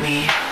me.